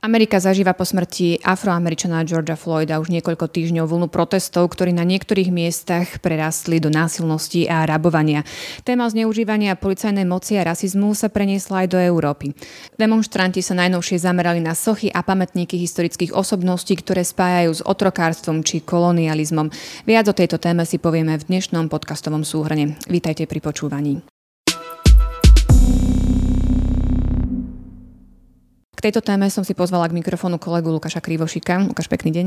Amerika zažíva po smrti afroameričana Georgia Floyda už niekoľko týždňov vlnu protestov, ktorí na niektorých miestach prerastli do násilnosti a rabovania. Téma zneužívania policajnej moci a rasizmu sa preniesla aj do Európy. Demonstranti sa najnovšie zamerali na sochy a pamätníky historických osobností, ktoré spájajú s otrokárstvom či kolonializmom. Viac o tejto téme si povieme v dnešnom podcastovom súhrne. Vítajte pri počúvaní. K tejto téme som si pozvala k mikrofónu kolegu Lukáša Krivošika. Lukáš, pekný deň.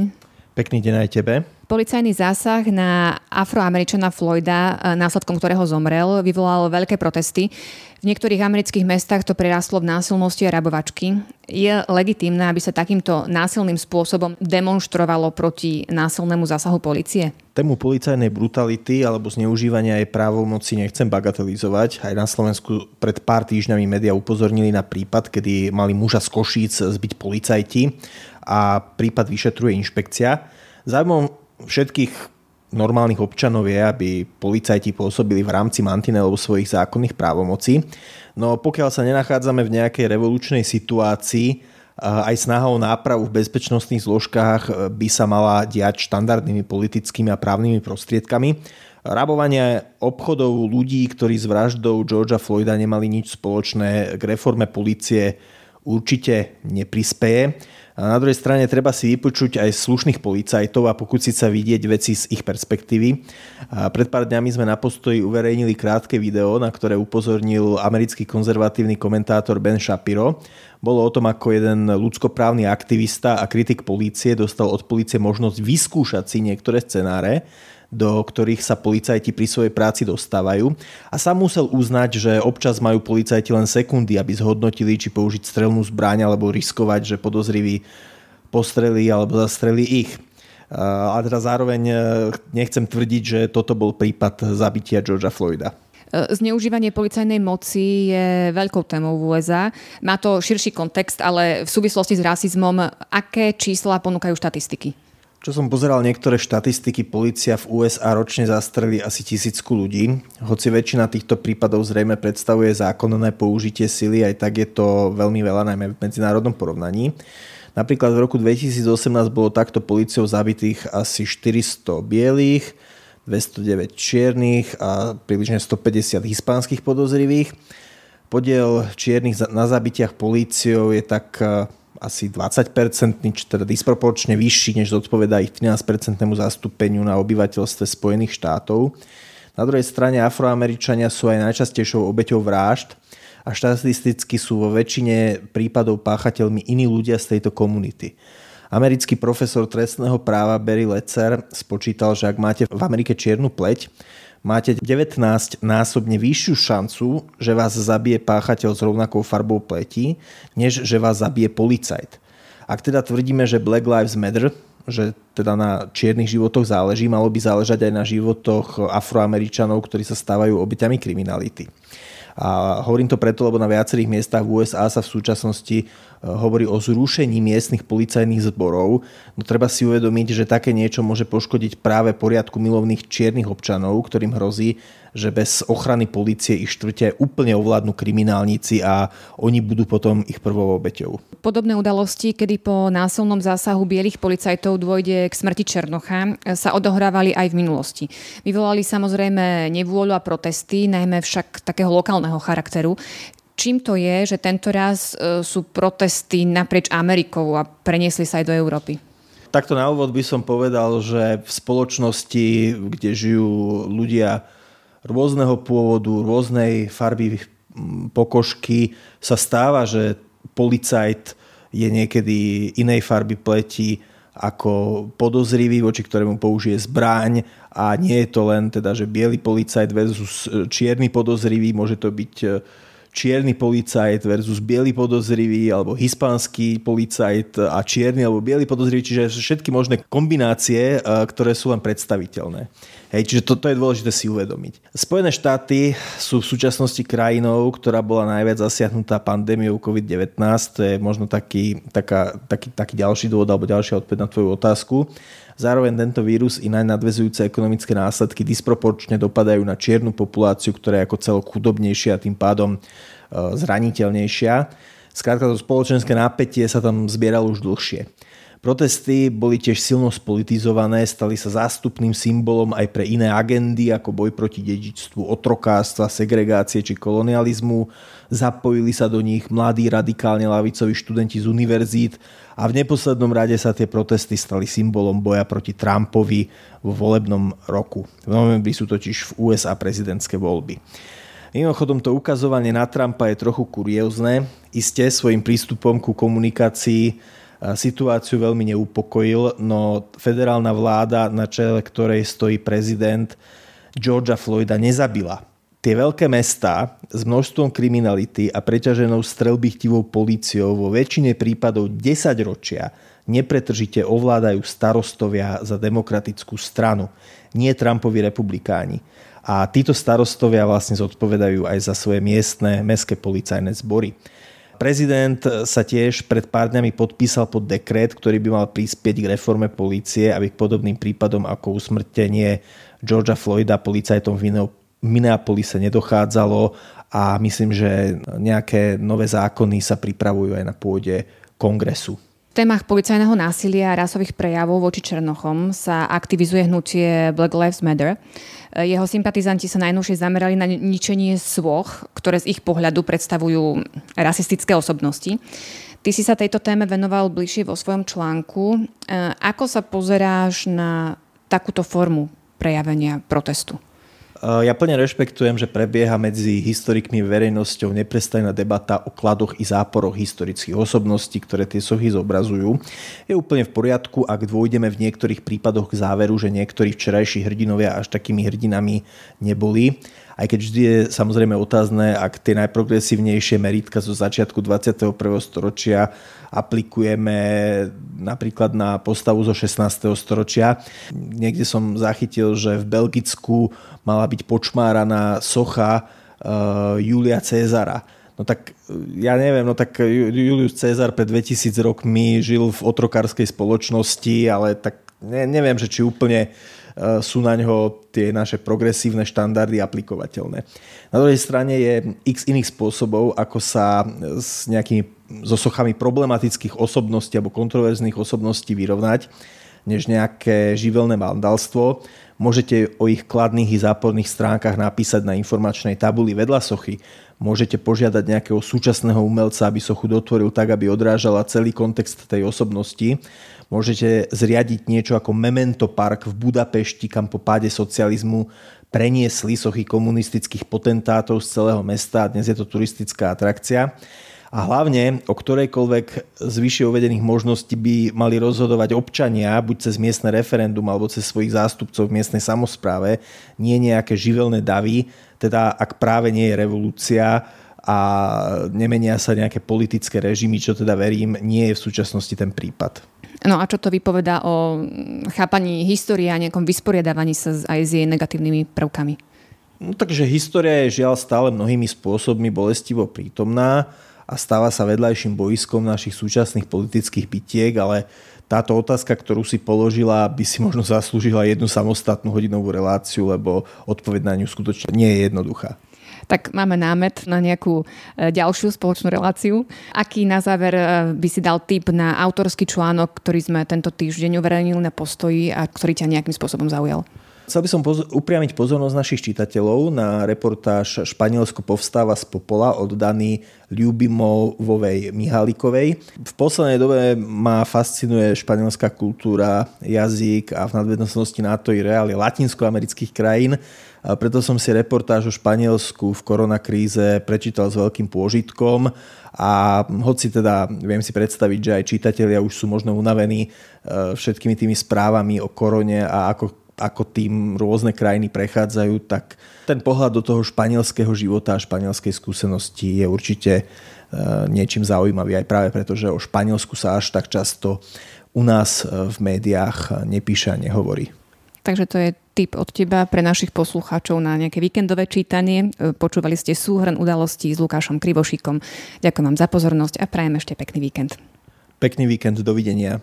Pekný deň aj tebe. Policajný zásah na afroameričana Floyda, e, následkom ktorého zomrel, vyvolal veľké protesty. V niektorých amerických mestách to prerastlo v násilnosti a rabovačky. Je legitímne, aby sa takýmto násilným spôsobom demonstrovalo proti násilnému zásahu policie? Tému policajnej brutality alebo zneužívania jej právomoci nechcem bagatelizovať. Aj na Slovensku pred pár týždňami média upozornili na prípad, kedy mali muža z Košíc zbyť policajti a prípad vyšetruje inšpekcia. Zájmom všetkých normálnych občanov je, aby policajti pôsobili v rámci mantinelov svojich zákonných právomocí. No pokiaľ sa nenachádzame v nejakej revolučnej situácii, aj snaha o nápravu v bezpečnostných zložkách by sa mala diať štandardnými politickými a právnymi prostriedkami. Rabovanie obchodov ľudí, ktorí s vraždou Georgia Floyda nemali nič spoločné k reforme policie, určite neprispeje. A na druhej strane treba si vypočuť aj slušných policajtov a pokúsiť sa vidieť veci z ich perspektívy. A pred pár dňami sme na postoji uverejnili krátke video, na ktoré upozornil americký konzervatívny komentátor Ben Shapiro. Bolo o tom, ako jeden ľudskoprávny aktivista a kritik polície dostal od polície možnosť vyskúšať si niektoré scenáre do ktorých sa policajti pri svojej práci dostávajú. A sám musel uznať, že občas majú policajti len sekundy, aby zhodnotili, či použiť strelnú zbraň alebo riskovať, že podozriví postrelí alebo zastrelí ich. A teda zároveň e, nechcem tvrdiť, že toto bol prípad zabitia Georgia Floyda. E, zneužívanie policajnej moci je veľkou témou v USA. Má to širší kontext, ale v súvislosti s rasizmom, aké čísla ponúkajú štatistiky? Čo som pozeral niektoré štatistiky, policia v USA ročne zastrelí asi tisícku ľudí. Hoci väčšina týchto prípadov zrejme predstavuje zákonné použitie sily, aj tak je to veľmi veľa, najmä v medzinárodnom porovnaní. Napríklad v roku 2018 bolo takto policiou zabitých asi 400 bielých, 209 čiernych a približne 150 hispánskych podozrivých. Podiel čiernych na zabitiach políciou je tak asi 20-percentný, či teda disproporčne vyšší, než zodpoveda ich 13-percentnému zastúpeniu na obyvateľstve Spojených štátov. Na druhej strane afroameričania sú aj najčastejšou obeťou vražd a štatisticky sú vo väčšine prípadov páchateľmi iní ľudia z tejto komunity. Americký profesor trestného práva Barry Letzer spočítal, že ak máte v Amerike čiernu pleť, máte 19 násobne vyššiu šancu, že vás zabije páchateľ s rovnakou farbou pleti, než že vás zabije policajt. Ak teda tvrdíme, že Black Lives Matter, že teda na čiernych životoch záleží, malo by záležať aj na životoch afroameričanov, ktorí sa stávajú obyťami kriminality. A hovorím to preto, lebo na viacerých miestach v USA sa v súčasnosti hovorí o zrušení miestnych policajných zborov, no treba si uvedomiť, že také niečo môže poškodiť práve poriadku milovných čiernych občanov, ktorým hrozí, že bez ochrany policie ich štvrte úplne ovládnu kriminálnici a oni budú potom ich prvou obeťou. Podobné udalosti, kedy po násilnom zásahu bielých policajtov dôjde k smrti Černocha, sa odohrávali aj v minulosti. Vyvolali samozrejme nevôľu a protesty, najmä však takého lokálneho charakteru. Čím to je, že tento raz e, sú protesty naprieč Amerikou a preniesli sa aj do Európy? Takto na úvod by som povedal, že v spoločnosti, kde žijú ľudia rôzneho pôvodu, rôznej farby pokožky, sa stáva, že policajt je niekedy inej farby pleti ako podozrivý, voči ktorému použije zbraň a nie je to len teda, že biely policajt versus čierny podozrivý, môže to byť čierny policajt versus biely podozrivý, alebo hispánsky policajt a čierny alebo biely podozrivý, čiže všetky možné kombinácie, e, ktoré sú len predstaviteľné. Hej, čiže toto je dôležité si uvedomiť. Spojené štáty sú v súčasnosti krajinou, ktorá bola najviac zasiahnutá pandémiou COVID-19. To je možno taký, taká, taký, taký ďalší dôvod alebo ďalšia odpoveď na tvoju otázku. Zároveň tento vírus i nadvezujúce ekonomické následky disproporčne dopadajú na čiernu populáciu, ktorá je ako celok chudobnejšia a tým pádom e, zraniteľnejšia. Skrátka to spoločenské napätie sa tam zbieralo už dlhšie. Protesty boli tiež silno spolitizované, stali sa zástupným symbolom aj pre iné agendy ako boj proti dedičstvu otrokárstva, segregácie či kolonializmu. Zapojili sa do nich mladí radikálne lavicoví študenti z univerzít a v neposlednom rade sa tie protesty stali symbolom boja proti Trumpovi vo volebnom roku. V novembri sú totiž v USA prezidentské voľby. Mimochodom to ukazovanie na Trumpa je trochu kuriózne. Isté svojim prístupom ku komunikácii situáciu veľmi neupokojil, no federálna vláda, na čele ktorej stojí prezident Georgia Floyda, nezabila. Tie veľké mestá s množstvom kriminality a preťaženou strelbichtivou políciou vo väčšine prípadov 10 ročia nepretržite ovládajú starostovia za demokratickú stranu, nie Trumpovi republikáni. A títo starostovia vlastne zodpovedajú aj za svoje miestne mestské policajné zbory. Prezident sa tiež pred pár dňami podpísal pod dekret, ktorý by mal prispieť k reforme polície, aby k podobným prípadom ako usmrtenie Georgia Floyda policajtom v Minneapolise nedochádzalo a myslím, že nejaké nové zákony sa pripravujú aj na pôde kongresu. Témach policajného násilia a rasových prejavov voči Černochom sa aktivizuje hnutie Black Lives Matter. Jeho sympatizanti sa najnovšie zamerali na ničenie svoch, ktoré z ich pohľadu predstavujú rasistické osobnosti. Ty si sa tejto téme venoval bližšie vo svojom článku. E, ako sa pozeráš na takúto formu prejavenia protestu? Eh, ja plne rešpektujem, že prebieha medzi historikmi verejnosťou neprestajná debata o kladoch i záporoch historických osobností, ktoré tie sochy zobrazujú. Je úplne v poriadku, ak dôjdeme v niektorých prípadoch k záveru, že niektorí včerajší hrdinovia až takými hrdinami neboli aj keď vždy je samozrejme otázne, ak tie najprogresívnejšie meritka zo začiatku 21. storočia aplikujeme napríklad na postavu zo 16. storočia. Niekde som zachytil, že v Belgicku mala byť počmáraná socha uh, Julia Cezara. No tak ja neviem, no tak Julius Cezar pred 2000 rokmi žil v otrokárskej spoločnosti, ale tak ne, neviem, že či úplne uh, E, sú na ňo tie naše progresívne štandardy aplikovateľné. Na druhej strane je x iných spôsobov, ako sa s nejakými so sochami problematických osobností alebo kontroverzných osobností vyrovnať, než nejaké živelné vandalstvo. Môžete o ich kladných i záporných stránkach napísať na informačnej tabuli vedľa sochy. Môžete požiadať nejakého súčasného umelca, aby sochu dotvoril tak, aby odrážala celý kontext tej osobnosti Môžete zriadiť niečo ako Memento Park v Budapešti, kam po páde socializmu preniesli sochy komunistických potentátov z celého mesta a dnes je to turistická atrakcia. A hlavne o ktorejkoľvek z vyššie uvedených možností by mali rozhodovať občania, buď cez miestne referendum alebo cez svojich zástupcov v miestnej samozpráve, nie nejaké živelné davy, teda ak práve nie je revolúcia a nemenia sa nejaké politické režimy, čo teda verím, nie je v súčasnosti ten prípad. No a čo to vypoveda o chápaní histórie a nejakom vysporiadávaní sa aj s jej negatívnymi prvkami? No, takže história je žiaľ stále mnohými spôsobmi bolestivo prítomná a stáva sa vedľajším boiskom našich súčasných politických bitiek, ale táto otázka, ktorú si položila, by si možno zaslúžila jednu samostatnú hodinovú reláciu, lebo odpoveď na ňu skutočne nie je jednoduchá tak máme námet na nejakú e, ďalšiu spoločnú reláciu. Aký na záver e, by si dal tip na autorský článok, ktorý sme tento týždeň uverejnili na postoji a ktorý ťa nejakým spôsobom zaujal? Chcel by som poz- upriamiť pozornosť našich čitateľov na reportáž Španielsko povstáva z popola od Dany Ľubimovovej Mihalikovej. V poslednej dobe ma fascinuje španielská kultúra, jazyk a v nadvednosti na to i reálie latinskoamerických krajín. A preto som si reportáž o Španielsku v koronakríze prečítal s veľkým pôžitkom a hoci teda viem si predstaviť, že aj čitatelia už sú možno unavení e, všetkými tými správami o korone a ako ako tým rôzne krajiny prechádzajú, tak ten pohľad do toho španielského života a španielskej skúsenosti je určite e, niečím zaujímavý aj práve preto, že o Španielsku sa až tak často u nás e, v médiách nepíše a nehovorí. Takže to je tip od teba pre našich poslucháčov na nejaké víkendové čítanie. E, počúvali ste súhrn udalostí s Lukášom Krivošíkom. Ďakujem vám za pozornosť a prajem ešte pekný víkend. Pekný víkend, dovidenia.